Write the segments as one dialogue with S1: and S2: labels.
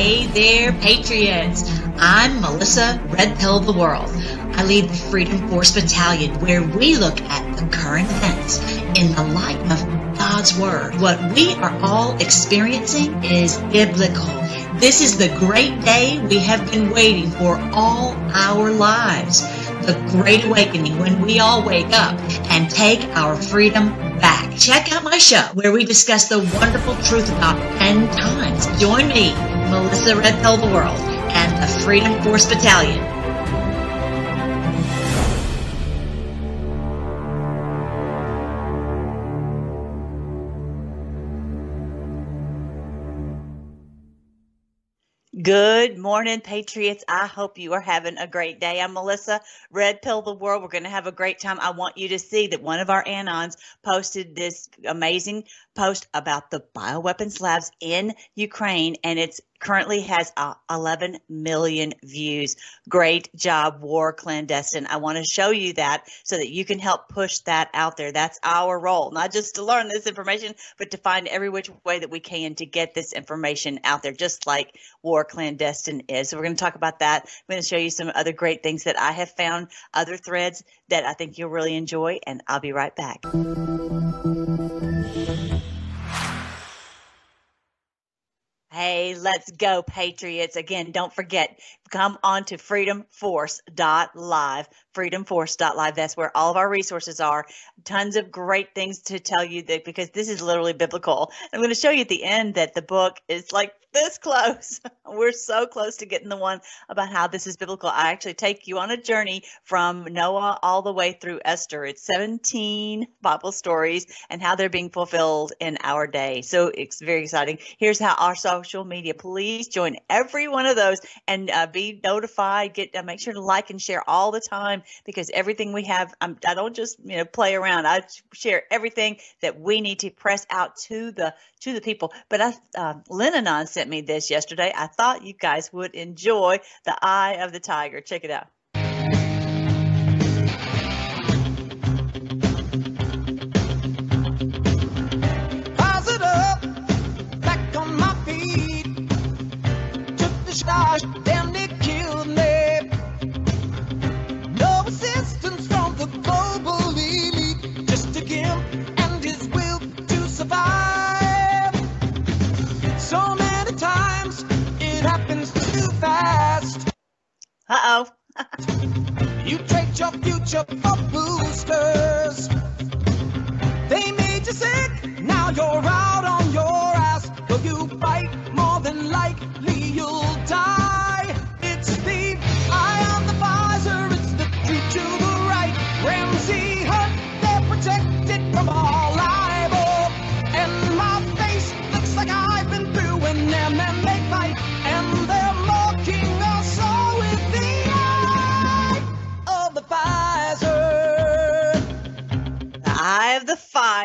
S1: Hey there, Patriots! I'm Melissa Red Pill of the World. I lead the Freedom Force Battalion, where we look at the current events in the light of God's Word. What we are all experiencing is biblical. This is the great day we have been waiting for all our lives. The Great Awakening, when we all wake up and take our freedom back. Check out my show where we discuss the wonderful truth about end times. Join me, Melissa Red Pill the World, and the Freedom Force Battalion. Good morning, Patriots. I hope you are having a great day. I'm Melissa, Red Pill the World. We're going to have a great time. I want you to see that one of our Anons posted this amazing post about the bioweapons labs in Ukraine, and it's currently has uh, 11 million views. Great job, War Clandestine. I want to show you that so that you can help push that out there. That's our role, not just to learn this information, but to find every which way that we can to get this information out there, just like War Clandestine is. So we're going to talk about that. I'm going to show you some other great things that I have found, other threads that I think you'll really enjoy, and I'll be right back. Hey, let's go, Patriots. Again, don't forget, come on to freedomforce.live, freedomforce.live. That's where all of our resources are. Tons of great things to tell you that because this is literally biblical. I'm going to show you at the end that the book is like this close. We're so close to getting the one about how this is biblical. I actually take you on a journey from Noah all the way through Esther. It's 17 Bible stories and how they're being fulfilled in our day. So it's very exciting. Here's how our social media. Please join every one of those and uh, be notified. Get uh, make sure to like and share all the time because everything we have, I'm, I do not just you know play around. I share everything that we need to press out to the to the people. But I, uh, Lenanon sent me this yesterday. I thought you guys would enjoy the Eye of the Tiger. Check it out. Uh oh.
S2: you trade your future for boosters. They made you sick, now you're out on your ass. Will you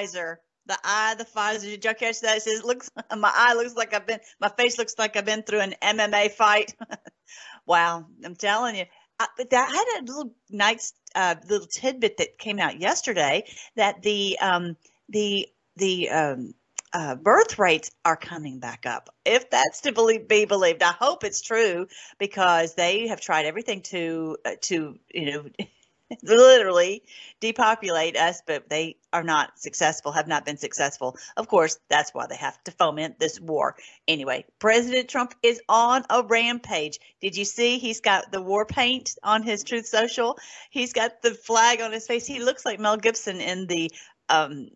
S2: Pfizer. The eye the Pfizer.
S1: Did y'all catch that? It says, looks, my eye looks like I've been, my face looks like I've been through an MMA fight. wow. I'm telling you. I, but that I had a little nice uh, little tidbit that came out yesterday that the um, the the um, uh, birth rates are coming back up. If that's to be believed, I hope it's true because they have tried everything to uh, to you know literally depopulate us, but they are not successful, have not been successful. Of course, that's why they have to foment this war. Anyway, President Trump is on a rampage. Did you see he's got the war paint on his Truth Social? He's got the flag on his face. He looks like Mel Gibson in the um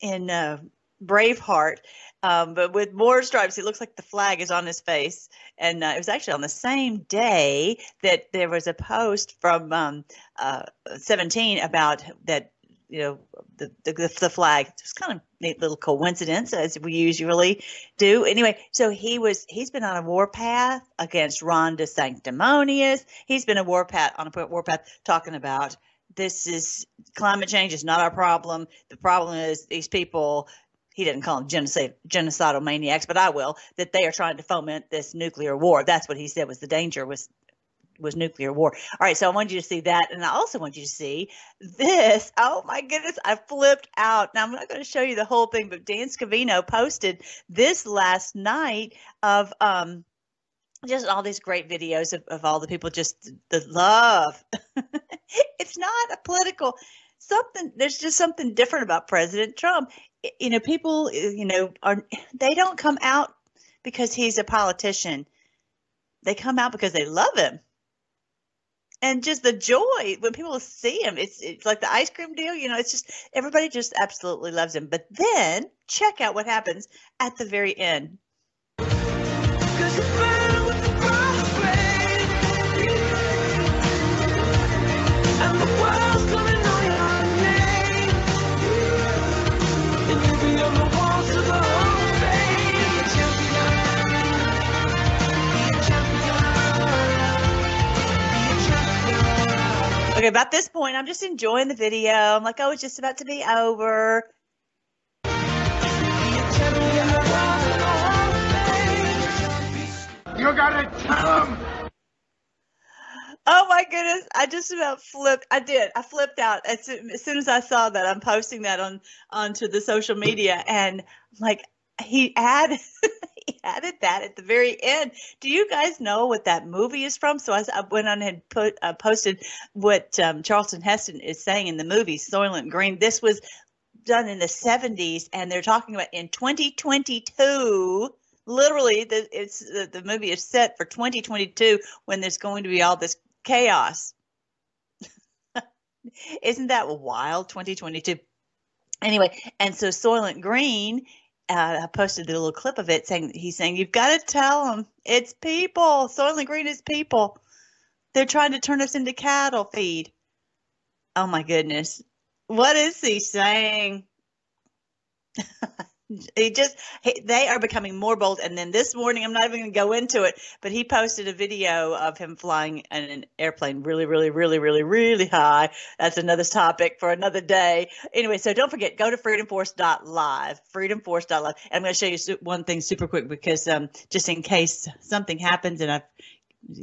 S1: in uh Braveheart, um, but with more stripes. He looks like the flag is on his face. And uh, it was actually on the same day that there was a post from um, uh, 17 about that, you know, the, the, the flag. It's kind of neat little coincidence as we usually do. Anyway, so he was, he's been on a warpath against Ron DeSanctimonious. He's been a warpath on a warpath talking about this is climate change is not our problem. The problem is these people he didn't call them genocide, genocidal maniacs, but I will, that they are trying to foment this nuclear war. That's what he said was the danger was was nuclear war. All right, so I want you to see that, and I also want you to see this. Oh my goodness, I flipped out. Now I'm not going to show you the whole thing, but Dan Scavino posted this last night of um just all these great videos of, of all the people just the love it's not a political something there's just something different about president trump you know people uh, you know are they don't come out because he's a politician. They come out because they love him. And just the joy when people see him it's, it's like the ice cream deal you know it's just everybody just absolutely loves him. But then check out what happens at the very end Okay, about this point, I'm just enjoying the video. I'm like, oh, it's just about to be over.
S3: You gotta tell him.
S1: Oh my goodness! I just about flipped. I did. I flipped out as soon, as soon as I saw that. I'm posting that on onto the social media, and I'm like, he added added that at the very end. Do you guys know what that movie is from? So I, I went on and put uh, posted what um, Charlton Heston is saying in the movie Soylent Green. This was done in the 70s, and they're talking about in 2022 literally the it's the, the movie is set for 2022 when there's going to be all this chaos isn't that wild 2022 anyway and so soylent green uh, I posted a little clip of it saying he's saying you've got to tell them it's people. Soylent Green is people. They're trying to turn us into cattle feed. Oh my goodness, what is he saying? he just he, they are becoming more bold. And then this morning i'm not even going to go into it but he posted a video of him flying in an airplane really really really really really high. That's another topic for another day. Anyway so don't forget go to freedomforce.live freedomforce.live and i'm going to show you one thing super quick because um, just in case something happens and i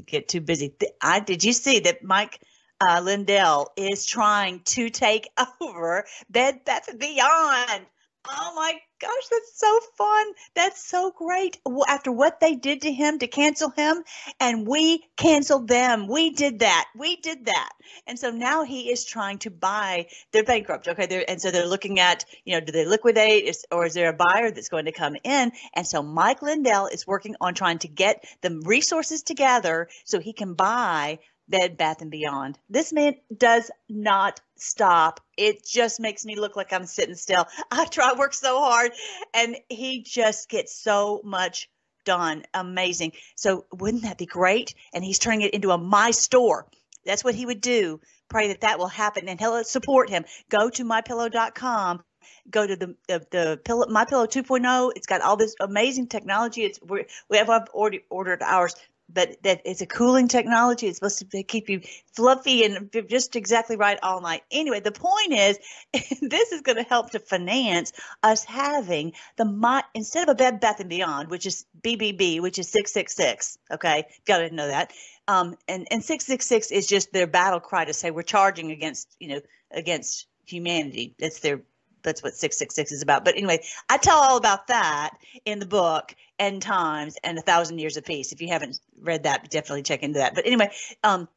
S1: get too busy. I did you see that mike uh, Lindell is trying to take over Bed Bath and Beyond. Oh my gosh, that's so fun. That's so great. After what they did to him to cancel him, and we canceled them. We did that. We did that. And so now he is trying to buy. They're bankrupt. Okay. They're, and so they're looking at, you know, do they liquidate is, or is there a buyer that's going to come in? And so Mike Lindell is working on trying to get the resources together so he can buy Bed Bath and Beyond. This man does not stop. It just makes me look like I'm sitting still. I try work so hard and he just gets so much done. Amazing. So wouldn't that be great? And he's turning it into a my store. That's what he would do. Pray that that will happen and he'll support him. Go to mypillow.com go to the the, the pillow my pillow 2.0 it's got all this amazing technology it's we we have already ordered ours but that it's a cooling technology. It's supposed to keep you fluffy and just exactly right all night. Anyway, the point is, this is going to help to finance us having the my instead of a Bed Bath and Beyond, which is BBB, which is six six six. Okay, got to know that. Um, and and six six six is just their battle cry to say we're charging against you know against humanity. That's their that's what 666 is about. But anyway, I tell all about that in the book End Times and A Thousand Years of Peace. If you haven't read that, definitely check into that. But anyway, um,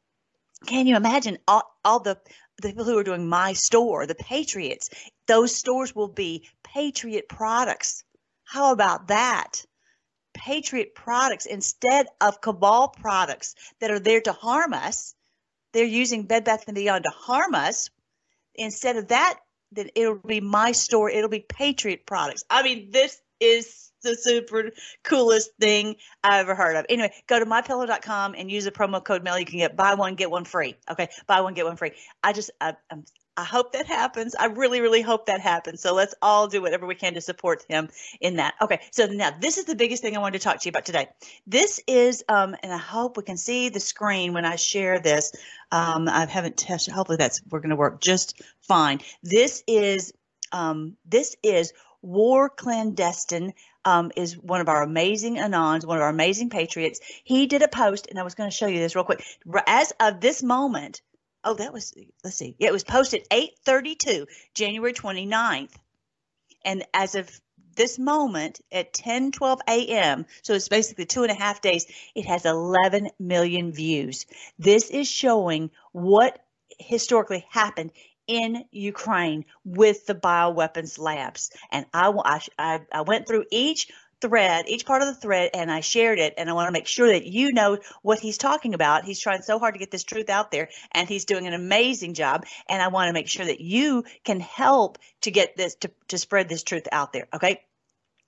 S1: can you imagine all, all the, the people who are doing my store, the Patriots? Those stores will be Patriot products. How about that? Patriot products instead of cabal products that are there to harm us. They're using Bed Bath and Beyond to harm us. Instead of that, then it'll be my store. It'll be Patriot products. I mean, this is the super coolest thing I ever heard of. Anyway, go to mypillow.com and use the promo code Mel. You can get buy one get one free. Okay, buy one get one free. I just I, I'm I hope that happens. I really, really hope that happens. So let's all do whatever we can to support him in that. Okay. So now this is the biggest thing I wanted to talk to you about today. This is, um, and I hope we can see the screen when I share this. Um, I haven't tested. Hopefully that's we're going to work just fine. This is, um, this is War Clandestine. Um, is one of our amazing Anons, one of our amazing patriots. He did a post, and I was going to show you this real quick. As of this moment, Oh, that was let's see. Yeah, it was posted 832, January 29th. And as of this moment at 10 12 a.m so it's basically two and a half days it has 11 million views this is showing what historically happened in Ukraine with the bioweapons labs. And I, I, I went through each thread, each part of the thread, and I shared it. And I want to make sure that you know what he's talking about. He's trying so hard to get this truth out there, and he's doing an amazing job. And I want to make sure that you can help to get this to, to spread this truth out there. Okay.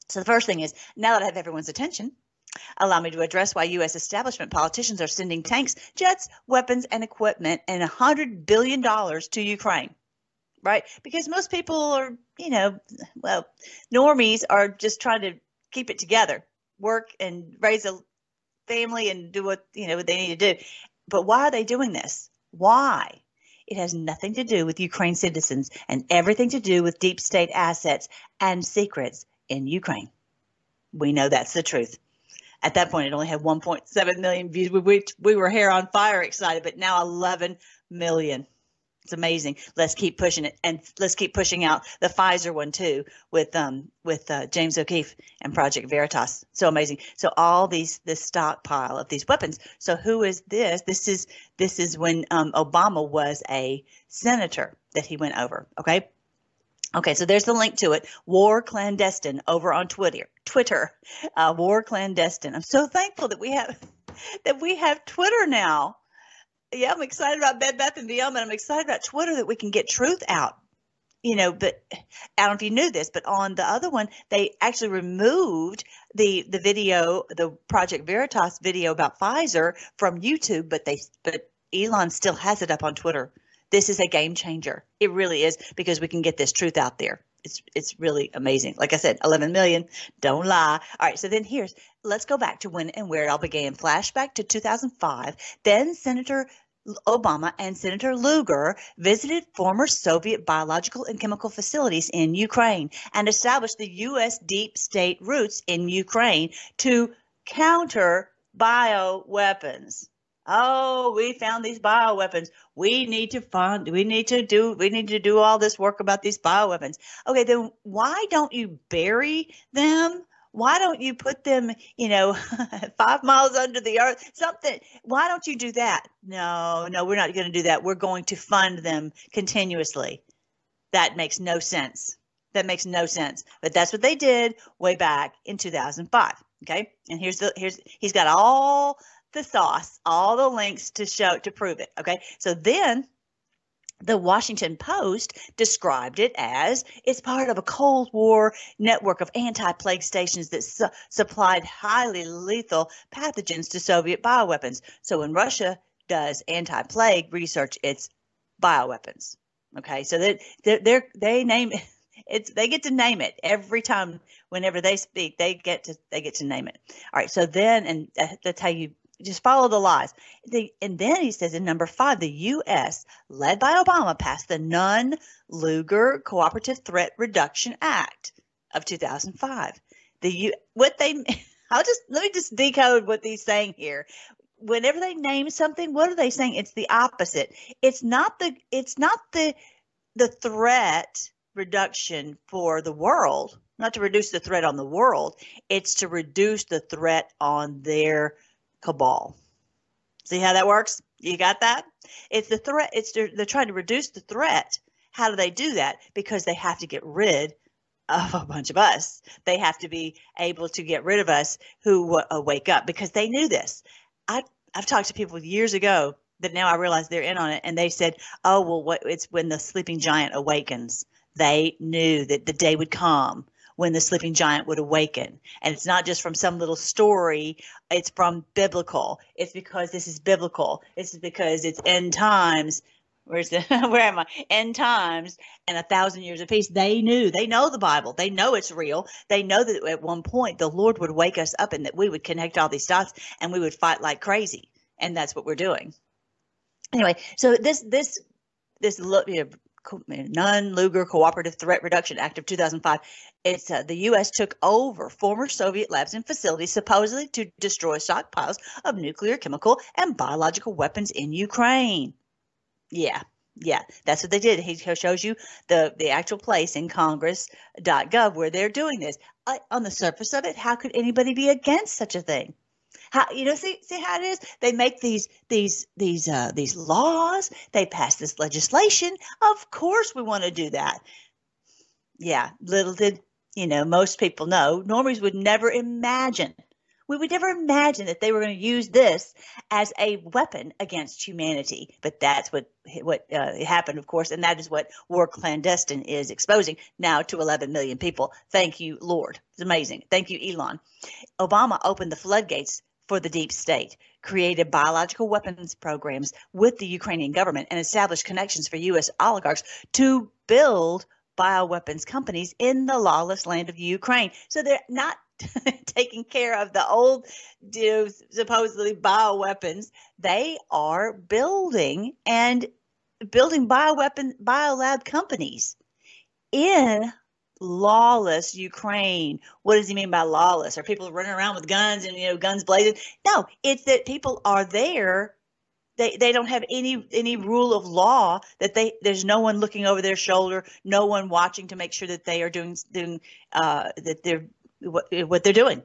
S1: So the first thing is now that I have everyone's attention, Allow me to address why U.S. establishment politicians are sending tanks, jets, weapons, and equipment and $100 billion to Ukraine. Right? Because most people are, you know, well, normies are just trying to keep it together, work and raise a family and do what, you know, what they need to do. But why are they doing this? Why? It has nothing to do with Ukraine citizens and everything to do with deep state assets and secrets in Ukraine. We know that's the truth at that point it only had 1.7 million views we, we were hair on fire excited but now 11 million it's amazing let's keep pushing it and let's keep pushing out the pfizer one too with um with uh, james o'keefe and project veritas so amazing so all these this stockpile of these weapons so who is this this is this is when um, obama was a senator that he went over okay Okay, so there's the link to it. War Clandestine over on Twitter. Twitter, uh, War Clandestine. I'm so thankful that we have that we have Twitter now. Yeah, I'm excited about Bed Bath and Beyond, but I'm excited about Twitter that we can get truth out. You know, but I don't know if you knew this, but on the other one, they actually removed the the video, the Project Veritas video about Pfizer from YouTube, but they but Elon still has it up on Twitter this is a game changer. It really is because we can get this truth out there. It's it's really amazing. Like I said, 11 million. Don't lie. All right. So then here's let's go back to when and where it all began. Flashback to 2005. Then Senator Obama and Senator Lugar visited former Soviet biological and chemical facilities in Ukraine and established the U.S. deep state roots in Ukraine to counter bioweapons. Oh, we found these bioweapons. We need to find, we need to do, we need to do all this work about these bioweapons. Okay, then why don't you bury them? Why don't you put them, you know, five miles under the earth? Something. Why don't you do that? No, no, we're not going to do that. We're going to fund them continuously. That makes no sense. That makes no sense. But that's what they did way back in 2005. Okay, and here's the here's he's got all the sauce, all the links to show to prove it. Okay. So then the Washington Post described it as it's part of a Cold War network of anti plague stations that su- supplied highly lethal pathogens to Soviet bioweapons. So when Russia does anti plague research, it's bioweapons. Okay, so they they they name it. It's they get to name it every time. Whenever they speak, they get to they get to name it. All right. So then, and that's how you just follow the lies. And then he says in number five, the U.S., led by Obama, passed the Nunn Lugar Cooperative Threat Reduction Act of 2005. The U, what they, I'll just let me just decode what he's saying here. Whenever they name something, what are they saying? It's the opposite. It's not the. It's not the the threat reduction for the world. Not to reduce the threat on the world. It's to reduce the threat on their cabal. See how that works? You got that? It's the threat. It's they're, they're trying to reduce the threat. How do they do that? Because they have to get rid of a bunch of us. They have to be able to get rid of us who uh, wake up because they knew this. I I've talked to people years ago that now I realize they're in on it, and they said, "Oh well, what, it's when the sleeping giant awakens." They knew that the day would come when the sleeping giant would awaken. And it's not just from some little story, it's from biblical. It's because this is biblical. It's because it's end times. Where's the where am I? End times and a thousand years of peace. They knew, they know the Bible. They know it's real. They know that at one point the Lord would wake us up and that we would connect all these dots and we would fight like crazy. And that's what we're doing. Anyway, so this this this look you know, Nunn Lugar Cooperative Threat Reduction Act of 2005. It's uh, the U.S. took over former Soviet labs and facilities supposedly to destroy stockpiles of nuclear, chemical, and biological weapons in Ukraine. Yeah, Yeah, that's what they did. He shows you the the actual place in Congress.gov where they're doing this. Uh, on the surface of it, how could anybody be against such a thing? How you know see see how it is? They make these these these uh, these laws. They pass this legislation. Of course, we want to do that. Yeah, little did you know most people know normies would never imagine we would never imagine that they were going to use this as a weapon against humanity. But that's what what uh, happened, of course, and that is what war clandestine is exposing now to 11 million people. Thank you, Lord. It's amazing. Thank you, Elon. Obama opened the floodgates for the deep state, created biological weapons programs with the Ukrainian government, and established connections for U.S. oligarchs to build bioweapons companies in the lawless land of Ukraine. So they're not taking care of the old you know, supposedly bioweapons. They are building and building bioweapon biolab companies in lawless Ukraine. What does he mean by lawless? Are people running around with guns and you know guns blazing? No, it's that people are there. They, they don't have any any rule of law that they there's no one looking over their shoulder, no one watching to make sure that they are doing doing uh, that they're what, what they're doing.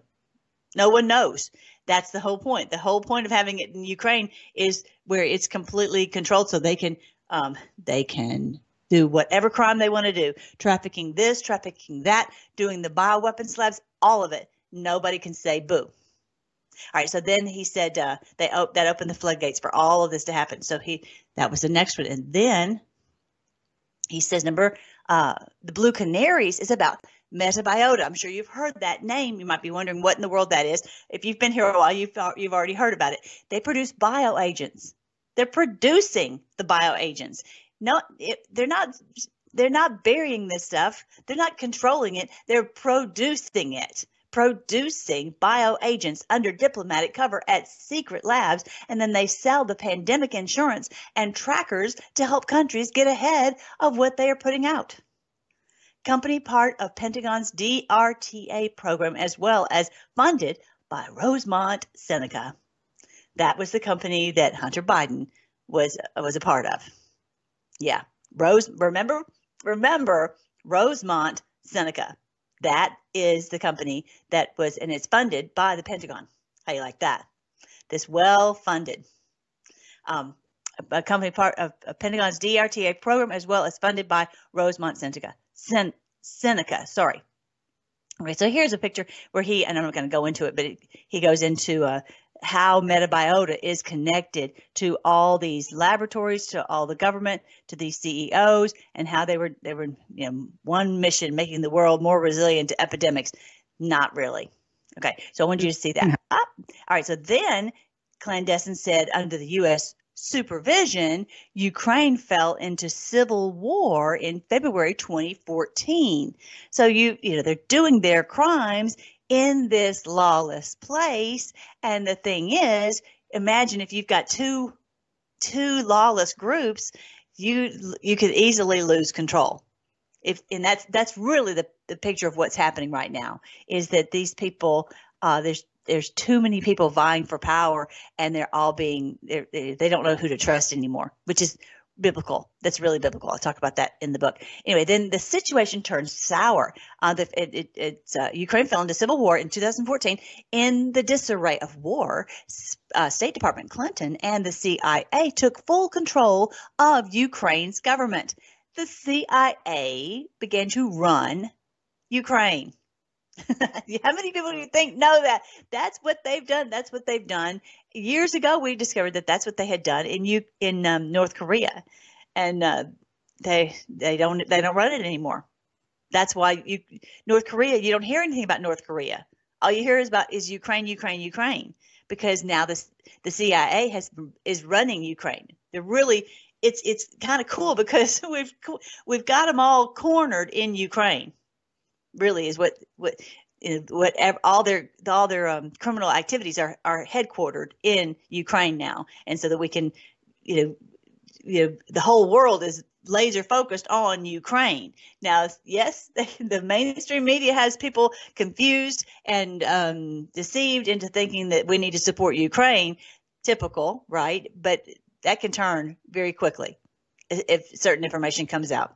S1: No one knows. That's the whole point. The whole point of having it in Ukraine is where it's completely controlled, so they can um, they can do whatever crime they want to do, trafficking this, trafficking that, doing the bioweapons labs, all of it. Nobody can say boo. All right, so then he said uh, they op- that opened the floodgates for all of this to happen. So he that was the next one, and then he says number uh, the blue canaries is about Metabiota. I'm sure you've heard that name. You might be wondering what in the world that is. If you've been here a while, you've you've already heard about it. They produce bioagents. They're producing the bioagents. No, it, they're not. They're not burying this stuff. They're not controlling it. They're producing it. Producing bioagents under diplomatic cover at secret labs, and then they sell the pandemic insurance and trackers to help countries get ahead of what they are putting out company part of Pentagon's DRTA program, as well as funded by Rosemont Seneca. That was the company that Hunter Biden was was a part of. Yeah, Rose. Remember, remember Rosemont Seneca. That is the company that was, and it's funded by the Pentagon. How you like that? This well funded um, a company part of, of Pentagon's DRTA program, as well as funded by Rosemont Seneca. Sen- Seneca, sorry. Okay, so here's a picture where he, and I'm not going to go into it, but it, he goes into uh, how Metabiota is connected to all these laboratories, to all the government, to these CEOs, and how they were they were you know one mission making the world more resilient to epidemics. Not really. Okay, so I want you to see that. Ah, all right, so then clandestine said under the U.S supervision, Ukraine fell into civil war in February 2014. So you you know they're doing their crimes in this lawless place and the thing is, imagine if you've got two two lawless groups, you you could easily lose control. If and that's that's really the the picture of what's happening right now is that these people uh, there's there's too many people vying for power and they're all being they're, they don't know who to trust anymore which is biblical that's really biblical. I'll talk about that in the book. Anyway then the situation turns sour. Uh, the, it, it, uh, ukraine fell into civil war in 2014 in the disarray of war uh, state department clinton and the cia took full control of ukraine's government. The cia began to run ukraine How many people do you think know that? That's what they've done. That's what they've done. Years ago, we discovered that that's what they had done in you in um, North Korea, and uh, they they don't they don't run it anymore. That's why you North Korea. You don't hear anything about North Korea. All you hear is about is Ukraine, Ukraine, Ukraine, because now this the CIA has is running Ukraine. They're really it's it's kind of cool because we've we've got them all cornered in Ukraine really is what what whatever all their all their um, criminal activities are are headquartered in Ukraine now, and so that we can, you know, you know, the whole world is laser focused on Ukraine. Now, yes, the mainstream media has people confused and um, deceived into thinking that we need to support Ukraine. Typical, right? But that can turn very quickly if certain information comes out,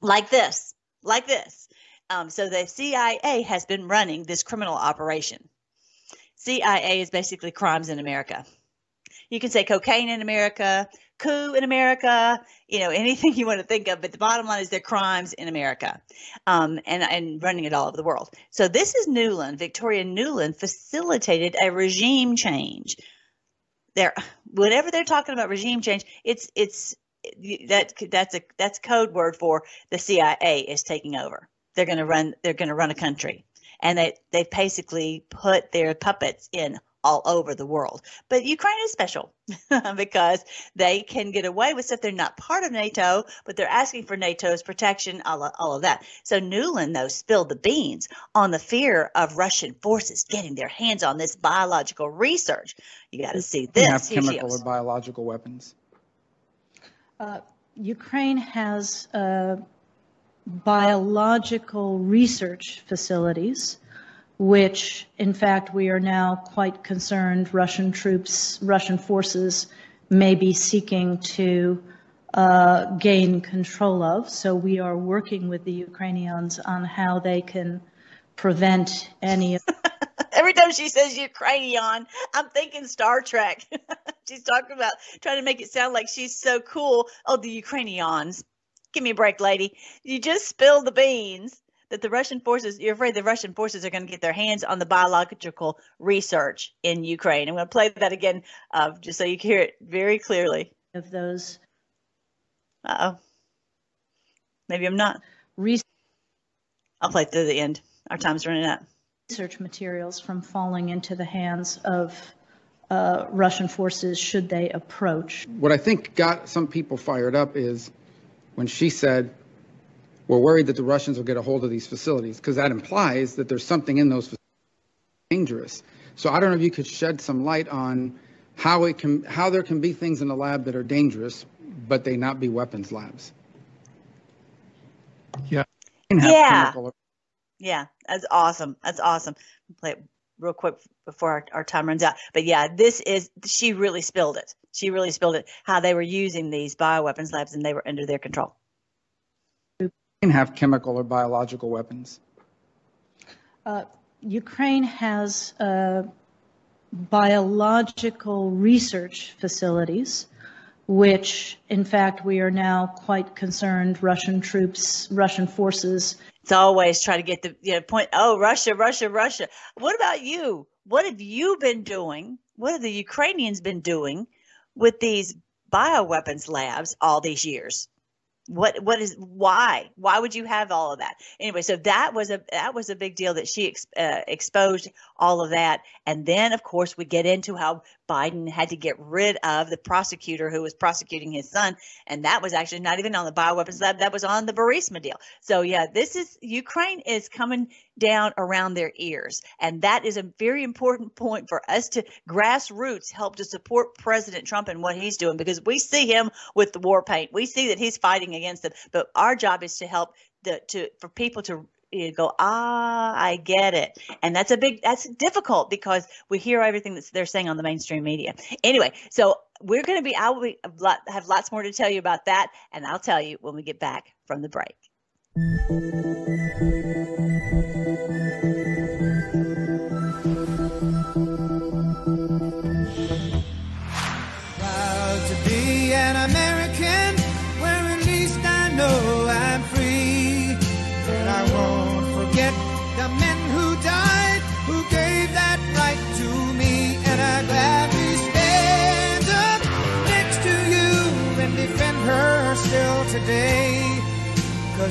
S1: like this, like this. Um, so the CIA has been running this criminal operation. CIA is basically crimes in America. You can say cocaine in America, coup in America, you know, anything you want to think of. But the bottom line is they're crimes in America um, and, and running it all over the world. So this is Nuland. Victoria Nuland facilitated a regime change. There, whenever they're talking about regime change, it's it's that that's a that's code word for the CIA is taking over. They're going to run. They're going to run a country, and they they basically put their puppets in all over the world. But Ukraine is special because they can get away with stuff. They're not part of NATO, but they're asking for NATO's protection, all of, all of that. So nuland though, spilled the beans on the fear of Russian forces getting their hands on this biological research. You got to see this.
S4: Have chemical or biological weapons.
S5: Uh, Ukraine has uh, biological research facilities which in fact we are now quite concerned Russian troops, Russian forces may be seeking to uh, gain control of. So we are working with the Ukrainians on how they can prevent any.
S1: Every time she says Ukrainian, I'm thinking Star Trek. she's talking about trying to make it sound like she's so cool. Oh, the Ukrainians. Give me a break, lady. You just spilled the beans that the Russian forces, you're afraid the Russian forces are going to get their hands on the biological research in Ukraine. I'm going to play that again uh, just so you can hear it very clearly.
S5: Of those.
S1: Uh oh. Maybe I'm not.
S5: Research.
S1: I'll play through the end. Our time's running out.
S5: Research materials from falling into the hands of uh, Russian forces should they approach.
S4: What I think got some people fired up is when she said we're worried that the Russians will get a hold of these facilities because that implies that there's something in those facilities dangerous. So I don't know if you could shed some light on how it can how there can be things in the lab that are dangerous, but they not be weapons labs.
S3: Yeah.
S1: Yeah. Yeah, that's awesome. That's awesome. Play it real quick before our, our time runs out. But yeah, this is she really spilled it. She really spilled it. How they were using these bioweapons labs and they were under their control Ukraine
S4: have chemical or biological weapons?
S5: Uh, Ukraine has uh, biological research facilities, which, in fact, we are now quite concerned Russian troops, Russian forces.
S1: It's always try to get the you know, point. Oh, Russia, Russia, Russia. What about you? What have you been doing? What have the Ukrainians been doing with these bioweapons labs all these years? what what is why why would you have all of that anyway so that was a that was a big deal that she ex, uh, exposed all of that and then of course we get into how biden had to get rid of the prosecutor who was prosecuting his son and that was actually not even on the bioweapons lab that was on the burisma deal so yeah this is ukraine is coming down around their ears. And that is a very important point for us to grassroots help to support President Trump and what he's doing because we see him with the war paint. We see that he's fighting against it. But our job is to help the to for people to you go ah i get it. And that's a big that's difficult because we hear everything that they're saying on the mainstream media. Anyway so we're going to be i will have lots more to tell you about that and i'll tell you when we get back from the break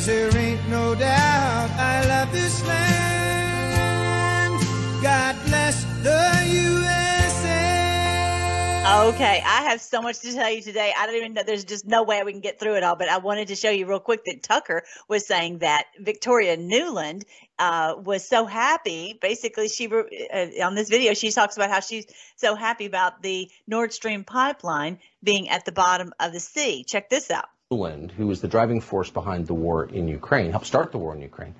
S2: there ain't no doubt I love this land. God bless the USA.
S1: Okay, I have so much to tell you today. I don't even know, there's just no way we can get through it all, but I wanted to show you real quick that Tucker was saying that Victoria Nuland uh, was so happy. Basically, she uh, on this video she talks about how she's so happy about the Nord Stream pipeline being at the bottom of the sea. Check this out.
S6: Poland, who was the driving force behind the war in Ukraine, helped start the war in Ukraine,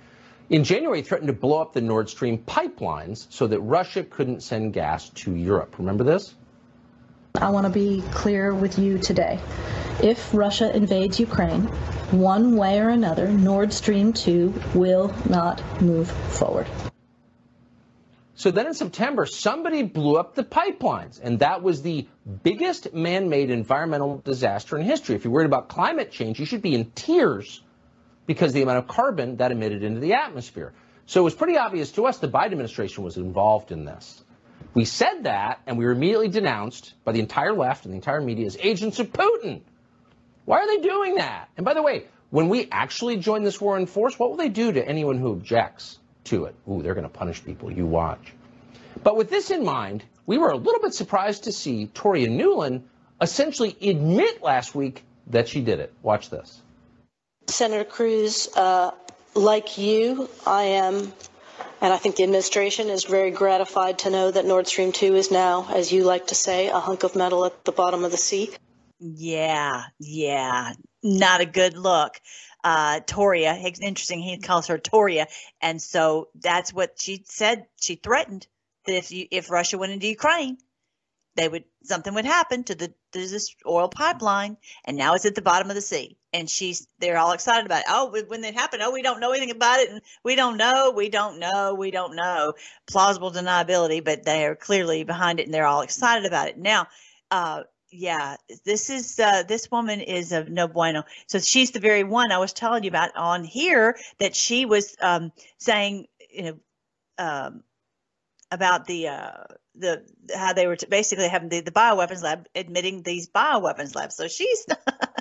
S6: in January threatened to blow up the Nord Stream pipelines so that Russia couldn't send gas to Europe. Remember this?
S5: I want to be clear with you today. if Russia invades Ukraine, one way or another, Nord Stream 2 will not move forward.
S6: So then in September, somebody blew up the pipelines, and that was the biggest man made environmental disaster in history. If you're worried about climate change, you should be in tears because the amount of carbon that emitted into the atmosphere. So it was pretty obvious to us the Biden administration was involved in this. We said that, and we were immediately denounced by the entire left and the entire media as agents of Putin. Why are they doing that? And by the way, when we actually join this war in force, what will they do to anyone who objects? To it. Ooh, they're going to punish people. You watch. But with this in mind, we were a little bit surprised to see Toria Nuland essentially admit last week that she did it. Watch this.
S7: Senator Cruz, uh, like you, I am, and I think the administration is very gratified to know that Nord Stream 2 is now, as you like to say, a hunk of metal at the bottom of the sea.
S1: Yeah, yeah, not a good look uh, Toria. Interesting, he calls her Toria, and so that's what she said. She threatened that if you, if Russia went into Ukraine, they would something would happen to the to this oil pipeline, and now it's at the bottom of the sea. And she's they're all excited about it. Oh, when it happened, oh, we don't know anything about it, and we don't know, we don't know, we don't know. Plausible deniability, but they are clearly behind it, and they're all excited about it. Now, uh, yeah, this is uh, this woman is a no bueno. So she's the very one I was telling you about on here that she was um, saying, you know, um, about the uh, the how they were t- basically having the, the bioweapons lab admitting these bioweapons labs. So she's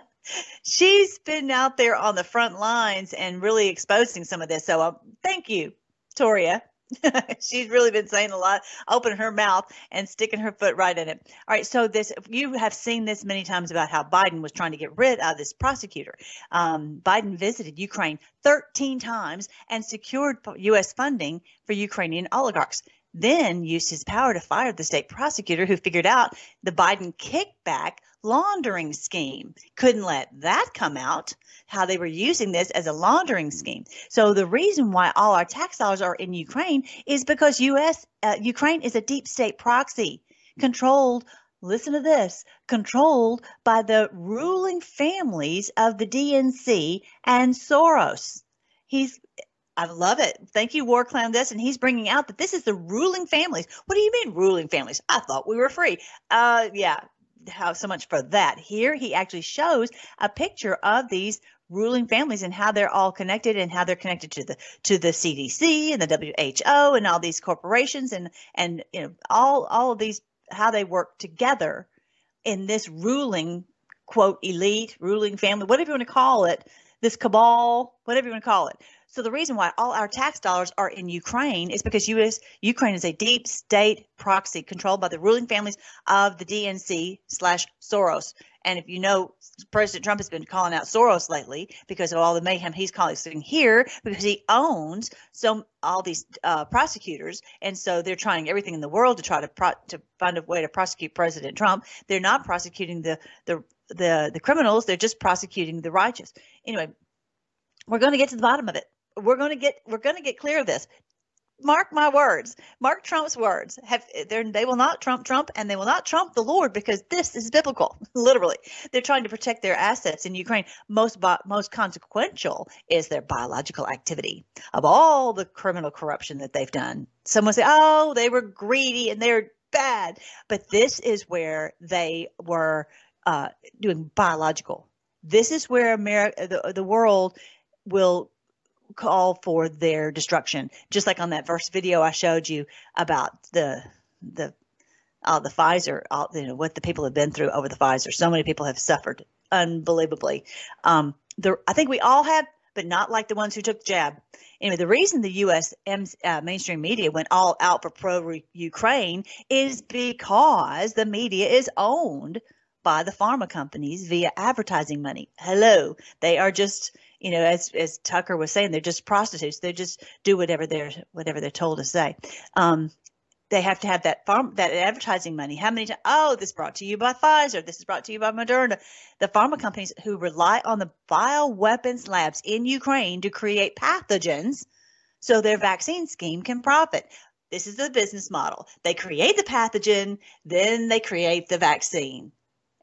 S1: she's been out there on the front lines and really exposing some of this. So um, thank you, Toria. She's really been saying a lot, opening her mouth and sticking her foot right in it. All right, so this you have seen this many times about how Biden was trying to get rid of this prosecutor. Um, Biden visited Ukraine 13 times and secured U.S. funding for Ukrainian oligarchs then used his power to fire the state prosecutor who figured out the Biden kickback laundering scheme. Couldn't let that come out, how they were using this as a laundering scheme. So the reason why all our tax dollars are in Ukraine is because US uh, Ukraine is a deep state proxy controlled listen to this controlled by the ruling families of the DNC and Soros. He's I love it. Thank you, War Clown. This, and he's bringing out that this is the ruling families. What do you mean, ruling families? I thought we were free. Uh, yeah. How so much for that? Here, he actually shows a picture of these ruling families and how they're all connected and how they're connected to the to the CDC and the WHO and all these corporations and and you know all all of these how they work together in this ruling quote elite ruling family whatever you want to call it this cabal whatever you want to call it so the reason why all our tax dollars are in Ukraine is because US Ukraine is a deep state proxy controlled by the ruling families of the DNC slash Soros. And if you know, President Trump has been calling out Soros lately because of all the mayhem he's causing here, because he owns so all these uh, prosecutors, and so they're trying everything in the world to try to pro- to find a way to prosecute President Trump. They're not prosecuting the the the the criminals; they're just prosecuting the righteous. Anyway, we're going to get to the bottom of it we're going to get we're going to get clear of this. Mark my words. Mark trump's words have they will not trump trump and they will not trump the lord because this is biblical literally. They're trying to protect their assets in ukraine. Most most consequential is their biological activity of all the criminal corruption that they've done. Someone say oh they were greedy and they're bad. But this is where they were uh, doing biological. This is where america the, the world will call for their destruction. Just like on that first video I showed you about the the all the Pfizer, all, you know what the people have been through over the Pfizer. So many people have suffered unbelievably. Um, the, I think we all have, but not like the ones who took the jab. Anyway, the reason the U.S. Uh, mainstream media went all out for pro Ukraine is because the media is owned by the pharma companies via advertising money. Hello, they are just you know, as as Tucker was saying, they're just prostitutes. They just do whatever they're whatever they're told to say. Um, they have to have that farm that advertising money. How many? Oh, this brought to you by Pfizer. This is brought to you by Moderna. The pharma companies who rely on the bioweapons labs in Ukraine to create pathogens, so their vaccine scheme can profit. This is the business model. They create the pathogen, then they create the vaccine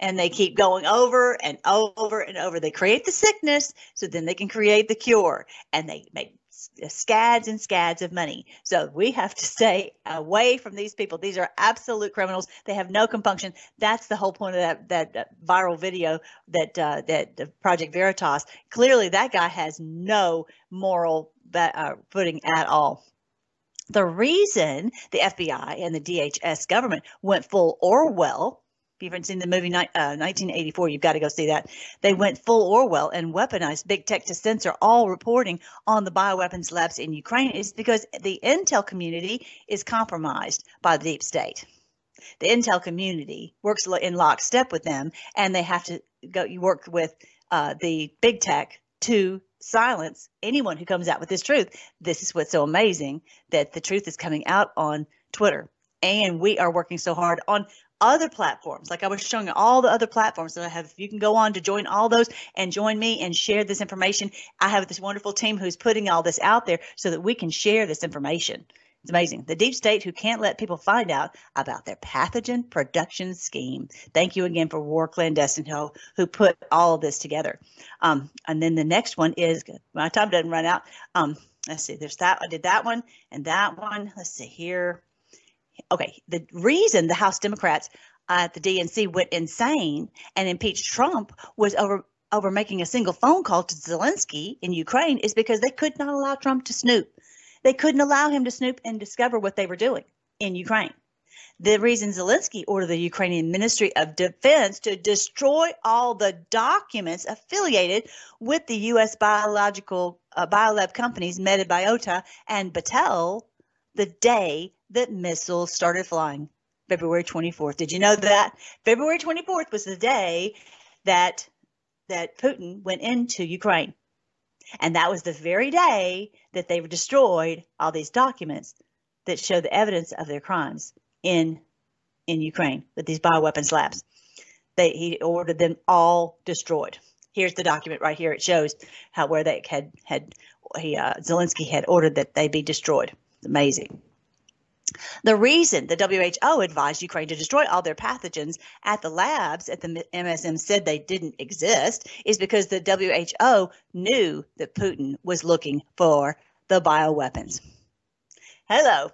S1: and they keep going over and over and over. They create the sickness so then they can create the cure and they make scads and scads of money. So we have to stay away from these people. These are absolute criminals. They have no compunction. That's the whole point of that that, viral video that uh, that Project Veritas. Clearly, that guy has no moral uh, footing at all. The reason the FBI and the DHS government went full Orwell you haven't seen the movie uh, 1984, you've got to go see that. They went full Orwell and weaponized big tech to censor all reporting on the bioweapons labs in Ukraine is because the intel community is compromised by the deep state. The intel community works in lockstep with them, and they have to go. You work with uh, the big tech to silence anyone who comes out with this truth. This is what's so amazing that the truth is coming out on Twitter. And we are working so hard on other platforms. Like I was showing all the other platforms that I have. You can go on to join all those and join me and share this information. I have this wonderful team who's putting all this out there so that we can share this information. It's amazing. The deep state who can't let people find out about their pathogen production scheme. Thank you again for War Clandestine who, who put all of this together. Um, and then the next one is my time doesn't run out. Um, let's see, there's that. I did that one and that one. Let's see here okay, the reason the House Democrats at the DNC went insane and impeached Trump was over over making a single phone call to Zelensky in Ukraine is because they could not allow Trump to snoop. They couldn't allow him to snoop and discover what they were doing in Ukraine. The reason Zelensky ordered the Ukrainian Ministry of Defense to destroy all the documents affiliated with the U.S. biological uh, biolab companies Metabiota and Battelle the day that missiles started flying, February 24th. Did you know that? February 24th was the day that that Putin went into Ukraine. And that was the very day that they were destroyed all these documents that show the evidence of their crimes in in Ukraine with these bioweapons labs. They he ordered them all destroyed. Here's the document right here. It shows how where they had had he uh, Zelensky had ordered that they be destroyed. It's amazing. The reason the WHO advised Ukraine to destroy all their pathogens at the labs at the MSM said they didn't exist is because the WHO knew that Putin was looking for the bioweapons. Hello.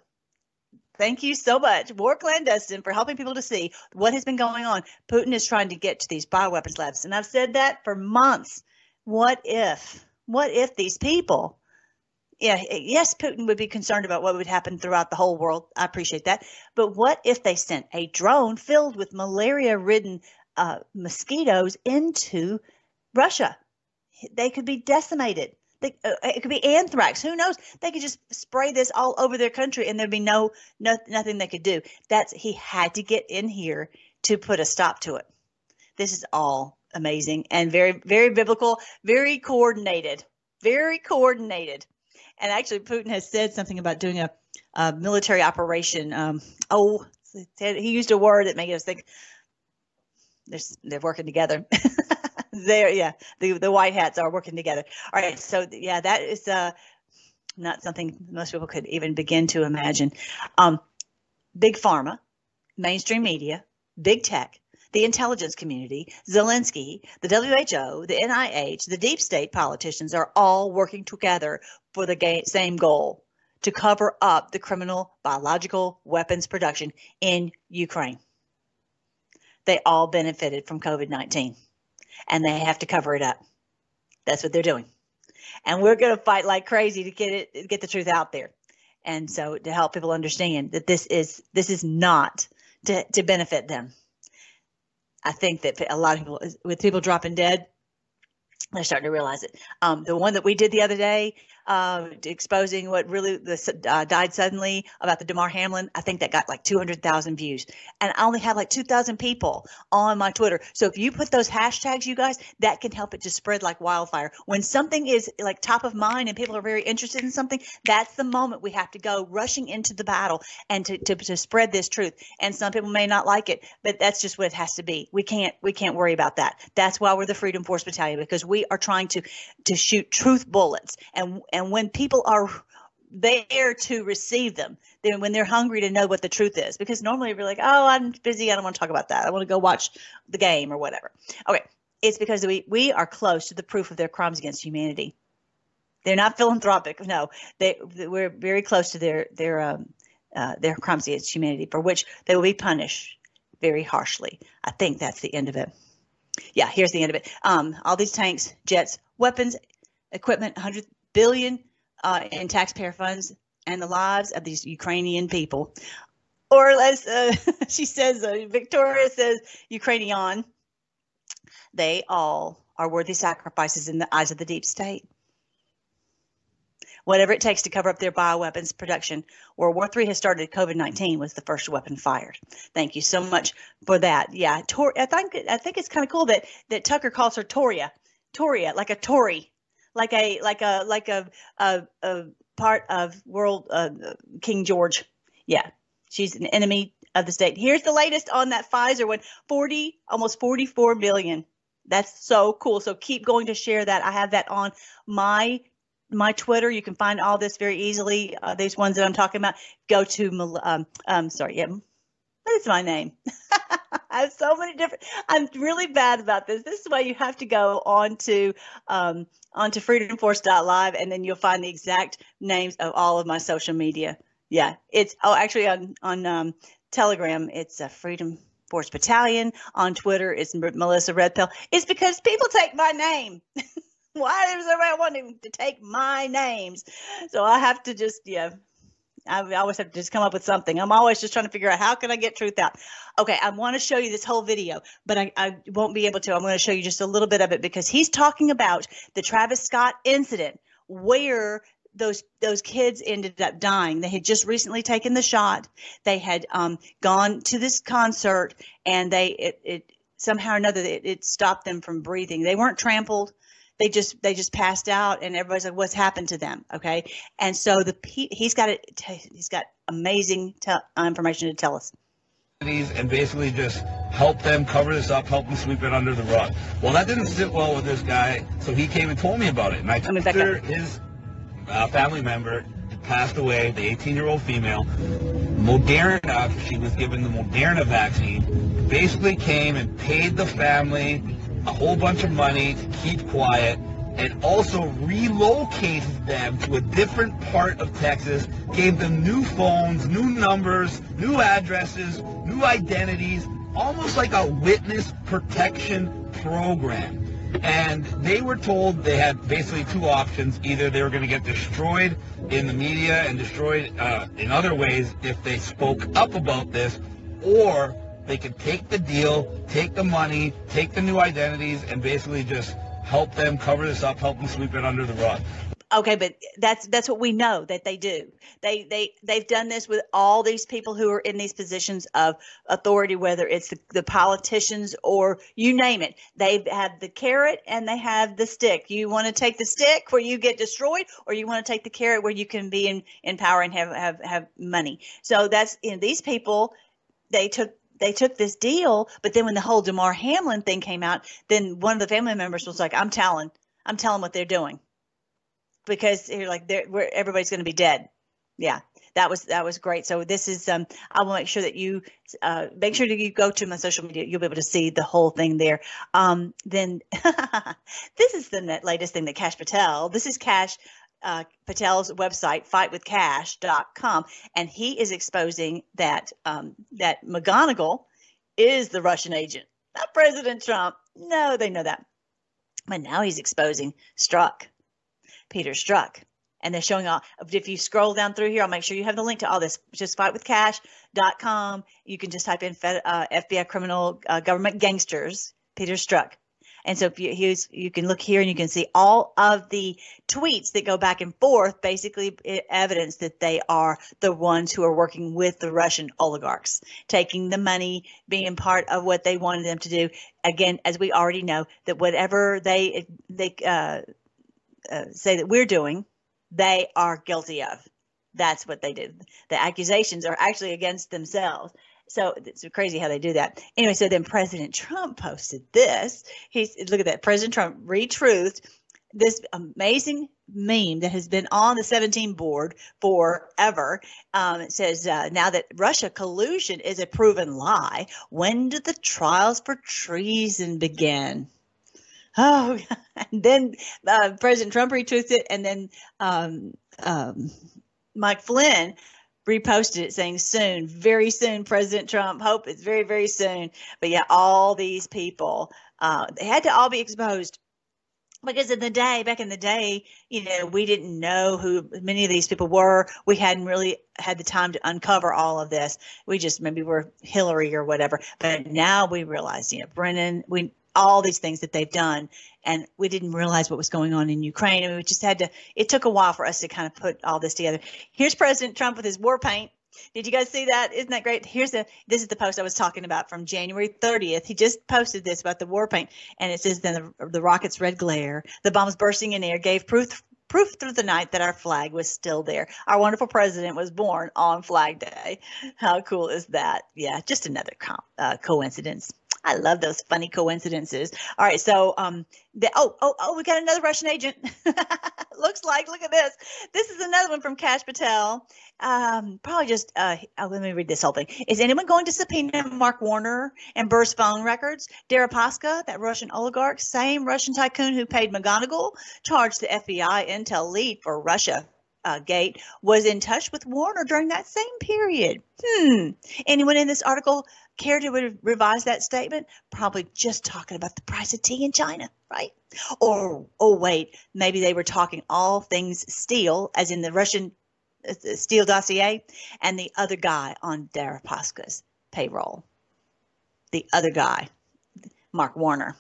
S1: Thank you so much, War Clandestine, for helping people to see what has been going on. Putin is trying to get to these bioweapons labs. And I've said that for months. What if? What if these people yeah, yes, Putin would be concerned about what would happen throughout the whole world. I appreciate that. But what if they sent a drone filled with malaria ridden uh, mosquitoes into Russia? They could be decimated. They, uh, it could be anthrax. Who knows? They could just spray this all over their country, and there'd be no, no nothing they could do. That's he had to get in here to put a stop to it. This is all amazing and very, very biblical, very coordinated, very coordinated and actually Putin has said something about doing a, a military operation. Um, oh, he used a word that made us think they're, they're working together. there, yeah, the the white hats are working together. All right, so yeah, that is uh, not something most people could even begin to imagine. Um, big pharma, mainstream media, big tech, the intelligence community, Zelensky, the WHO, the NIH, the deep state politicians are all working together for the same goal to cover up the criminal biological weapons production in Ukraine. They all benefited from COVID 19 and they have to cover it up. That's what they're doing. And we're going to fight like crazy to get it, get the truth out there. And so to help people understand that this is, this is not to, to benefit them. I think that a lot of people, with people dropping dead, they're starting to realize it. Um, the one that we did the other day, uh, exposing what really the, uh, died suddenly about the Damar Hamlin. I think that got like 200,000 views. And I only have like 2,000 people on my Twitter. So if you put those hashtags, you guys, that can help it to spread like wildfire. When something is like top of mind and people are very interested in something, that's the moment we have to go rushing into the battle and to, to, to spread this truth. And some people may not like it, but that's just what it has to be. We can't, we can't worry about that. That's why we're the Freedom Force Battalion because we are trying to, to shoot truth bullets and, and and when people are there to receive them. Then when they're hungry to know what the truth is, because normally we're like, oh, I'm busy. I don't want to talk about that. I want to go watch the game or whatever. Okay, it's because we we are close to the proof of their crimes against humanity. They're not philanthropic. No, they we're very close to their their um, uh, their crimes against humanity, for which they will be punished very harshly. I think that's the end of it. Yeah, here's the end of it. Um, all these tanks, jets, weapons, equipment, 100 billion uh, in taxpayer funds, and the lives of these Ukrainian people. Or as uh, she says, uh, Victoria says, Ukrainian, they all are worthy sacrifices in the eyes of the deep state whatever it takes to cover up their bioweapons production. World War III has started. COVID 19 was the first weapon fired. Thank you so much for that. Yeah, Tor- I think I think it's kind of cool that that Tucker calls her Toria, Toria, like a Tory, like a like a like a a, a part of World uh, King George. Yeah, she's an enemy of the state. Here's the latest on that Pfizer one: 40, almost 44 million. That's so cool. So keep going to share that. I have that on my my Twitter. You can find all this very easily. Uh, these ones that I'm talking about. Go to um, um sorry, yeah. What is my name? I have so many different. I'm really bad about this. This is why you have to go on to um, onto freedomforce.live and then you'll find the exact names of all of my social media. Yeah, it's oh actually on on um, Telegram it's a Freedom Force Battalion. On Twitter it's Melissa Red Pill. It's because people take my name. Why does everybody wanting to take my names? So I have to just, yeah, I always have to just come up with something. I'm always just trying to figure out how can I get truth out. Okay, I want to show you this whole video, but I, I won't be able to. I'm going to show you just a little bit of it because he's talking about the Travis Scott incident where those those kids ended up dying. They had just recently taken the shot. They had um, gone to this concert, and they it, it somehow or another it, it stopped them from breathing. They weren't trampled they just they just passed out and everybody's like what's happened to them okay and so the he's got it he's got amazing information to tell us
S8: and basically just help them cover this up, help them sweep it under the rug. Well, that didn't sit well with this guy, so he came and told me about it. And I his uh, family member passed away, the 18-year-old female. Moderna, she was given the Moderna vaccine, basically came and paid the family a whole bunch of money to keep quiet and also relocated them to a different part of Texas, gave them new phones, new numbers, new addresses, new identities, almost like a witness protection program. And they were told they had basically two options. Either they were going to get destroyed in the media and destroyed uh, in other ways if they spoke up about this, or they could take the deal, take the money, take the new identities, and basically just help them cover this up, help them sweep it under the rug.
S1: Okay, but that's that's what we know that they do. They they they've done this with all these people who are in these positions of authority, whether it's the, the politicians or you name it. They have the carrot and they have the stick. You want to take the stick where you get destroyed, or you want to take the carrot where you can be in, in power and have have have money. So that's you know, these people. They took they took this deal, but then when the whole Damar Hamlin thing came out, then one of the family members was like, "I'm telling, I'm telling what they're doing," because you're like, they're, everybody's going to be dead. Yeah, that was that was great. So this is um, I will make sure that you uh, make sure that you go to my social media. You'll be able to see the whole thing there. Um, then this is the latest thing that Kash Patel. This is Kash uh, Patel's website, fightwithcash.com, and he is exposing that um, that McGonigal is the Russian agent, not President Trump. No, they know that, but now he's exposing Strzok, Peter Strzok, and they're showing all. If you scroll down through here, I'll make sure you have the link to all this. Just fightwithcash.com. You can just type in uh, FBI criminal uh, government gangsters, Peter Strzok. And so if you you can look here and you can see all of the tweets that go back and forth, basically evidence that they are the ones who are working with the Russian oligarchs, taking the money, being part of what they wanted them to do. Again, as we already know, that whatever they they uh, uh, say that we're doing, they are guilty of. That's what they did. The accusations are actually against themselves. So it's crazy how they do that. Anyway, so then President Trump posted this. He's look at that. President Trump retruthed this amazing meme that has been on the 17 board forever. Um, it says, uh, now that Russia collusion is a proven lie, when do the trials for treason begin? Oh, and then uh, President Trump retruthed it, and then um, um, Mike Flynn reposted it saying soon, very soon, President Trump. Hope it's very, very soon. But yeah, all these people, uh, they had to all be exposed because in the day back in the day you know we didn't know who many of these people were we hadn't really had the time to uncover all of this we just maybe were hillary or whatever but now we realize you know brennan we all these things that they've done and we didn't realize what was going on in ukraine and we just had to it took a while for us to kind of put all this together here's president trump with his war paint did you guys see that? Isn't that great? Here's the this is the post I was talking about from January 30th. He just posted this about the war paint, and it says then the, the rocket's red glare, the bombs bursting in air gave proof proof through the night that our flag was still there. Our wonderful president was born on Flag Day. How cool is that? Yeah, just another uh, coincidence. I love those funny coincidences. All right, so um, the, oh oh oh, we got another Russian agent. Looks like look at this. This is another one from Kash Patel. Um, probably just uh, oh, let me read this whole thing. Is anyone going to subpoena Mark Warner and Burr's phone records? Deripaska, that Russian oligarch, same Russian tycoon who paid McGonigal, charged the FBI intel lead for Russia uh, Gate was in touch with Warner during that same period. Hmm. Anyone in this article care to re- revise that statement? Probably just talking about the price of tea in China, right? Or, oh, wait, maybe they were talking all things steel, as in the Russian uh, Steele dossier, and the other guy on Deripaska's payroll. The other guy, Mark Warner.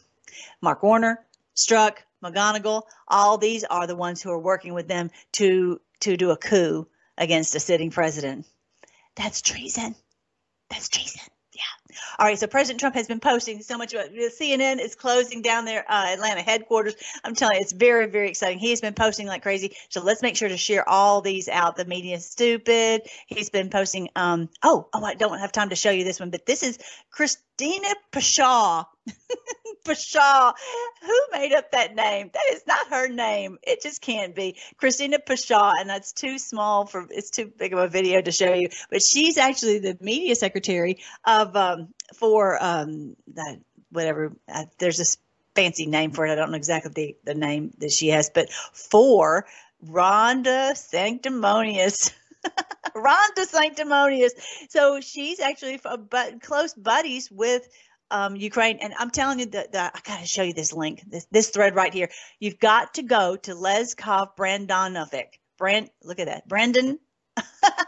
S1: Mark Warner, Strzok, McGonigal, all these are the ones who are working with them to to do a coup against a sitting president. That's treason. That's treason. Yeah. All right. So President Trump has been posting so much about CNN is closing down their uh, Atlanta headquarters. I'm telling you, it's very, very exciting. He has been posting like crazy. So let's make sure to share all these out. The media is stupid. He's been posting. Um. Oh. Oh. I don't have time to show you this one, but this is Christina Pashaw. Pashaw. Who made up that name? That is not her name. It just can't be. Christina Pashaw, and that's too small for it's too big of a video to show you. But she's actually the media secretary of um, for um, that whatever. Uh, there's this fancy name for it. I don't know exactly the, the name that she has, but for Rhonda Sanctimonious. Rhonda Sanctimonious. So she's actually but close buddies with um, Ukraine. And I'm telling you that, that I got to show you this link, this, this thread right here. You've got to go to Leskov Brandonovic. Brand, look at that. Brandon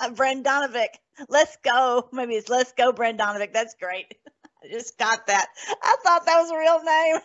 S1: Brandonovic. Let's go. Maybe it's Let's Go Brandonovic. That's great. I just got that. I thought that was a real name.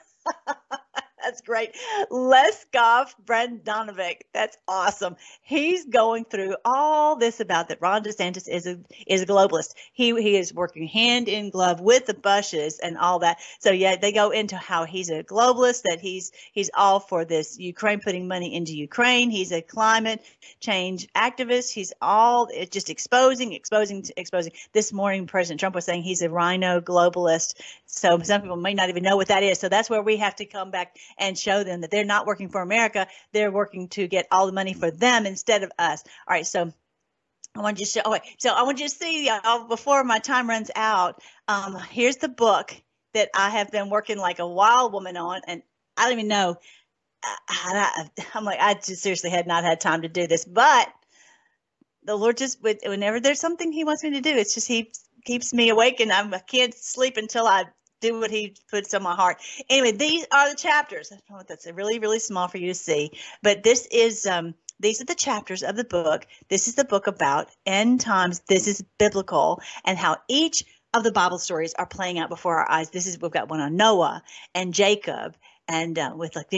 S1: That's great. Les Leskov Brandonovic. That's awesome. He's going through all this about that Ron DeSantis is a is a globalist. He he is working hand in glove with the Bushes and all that. So yeah, they go into how he's a globalist, that he's he's all for this Ukraine putting money into Ukraine. He's a climate change activist. He's all just exposing, exposing, exposing. This morning, President Trump was saying he's a RINO globalist. So some people may not even know what that is. So that's where we have to come back and show them that they're not working for America. They're working to get all the money for them instead of us. All right. So I want you to show, wait. So I want you to see uh, before my time runs out. Um, here's the book that I have been working like a wild woman on. And I don't even know. I, am like, I just seriously had not had time to do this, but the Lord just, whenever there's something He wants me to do, it's just He keeps me awake and I'm, I can't sleep until I do what he puts on my heart. Anyway, these are the chapters. That's really, really small for you to see, but this is um, these are the chapters of the book. This is the book about end times. This is biblical and how each of the Bible stories are playing out before our eyes. This is we've got one on Noah and Jacob and uh, with like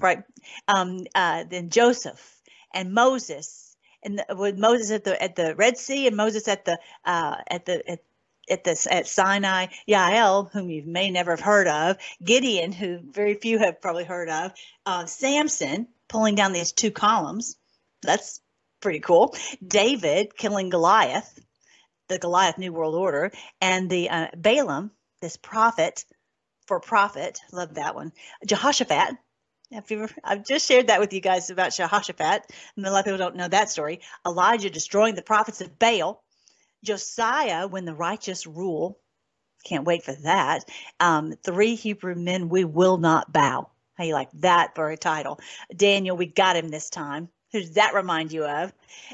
S1: right, um, uh, then Joseph and Moses and the, with Moses at the at the Red Sea and Moses at the uh, at the at at this at Sinai, Yael, whom you may never have heard of, Gideon, who very few have probably heard of, uh, Samson pulling down these two columns. That's pretty cool. David killing Goliath, the Goliath New World Order, and the uh, Balaam, this prophet for profit. Love that one. Jehoshaphat, you, I've just shared that with you guys about Jehoshaphat. And a lot of people don't know that story. Elijah destroying the prophets of Baal. Josiah, when the righteous rule. Can't wait for that. Um, three Hebrew men, we will not bow. How you like that for a title? Daniel, we got him this time. Who does that remind you of?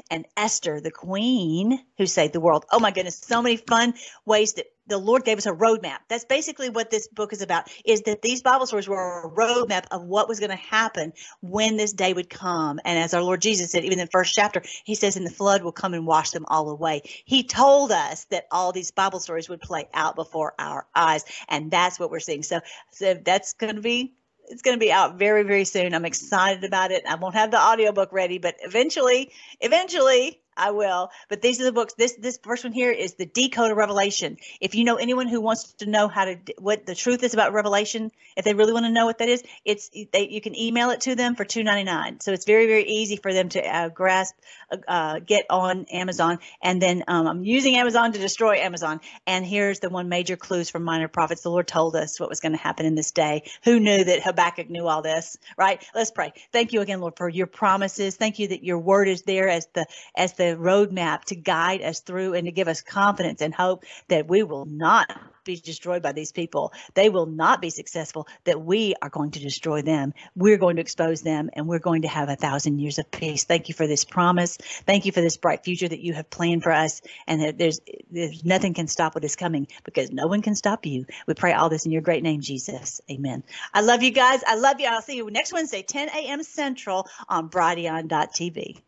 S1: And Esther, the queen who saved the world. Oh my goodness, so many fun ways that the Lord gave us a roadmap. That's basically what this book is about, is that these Bible stories were a roadmap of what was going to happen when this day would come. And as our Lord Jesus said, even in the first chapter, he says, and the flood will come and wash them all away. He told us that all these Bible stories would play out before our eyes. And that's what we're seeing. So, so that's going to be it's going to be out very very soon i'm excited about it i won't have the audiobook ready but eventually eventually I will. But these are the books. This this first one here is the Decode of Revelation. If you know anyone who wants to know how to what the truth is about Revelation, if they really want to know what that is, it's they, you can email it to them for two ninety nine. So it's very very easy for them to uh, grasp, uh, uh, get on Amazon, and then um, I'm using Amazon to destroy Amazon. And here's the one major clues from minor prophets. The Lord told us what was going to happen in this day. Who knew that Habakkuk knew all this? Right. Let's pray. Thank you again, Lord, for your promises. Thank you that your word is there as the as the roadmap to guide us through and to give us confidence and hope that we will not be destroyed by these people. They will not be successful, that we are going to destroy them. We're going to expose them and we're going to have a thousand years of peace. Thank you for this promise. Thank you for this bright future that you have planned for us and that there's there's nothing can stop what is coming because no one can stop you. We pray all this in your great name, Jesus. Amen. I love you guys. I love you. I'll see you next Wednesday, 10 a.m. Central on Brighteon.tv.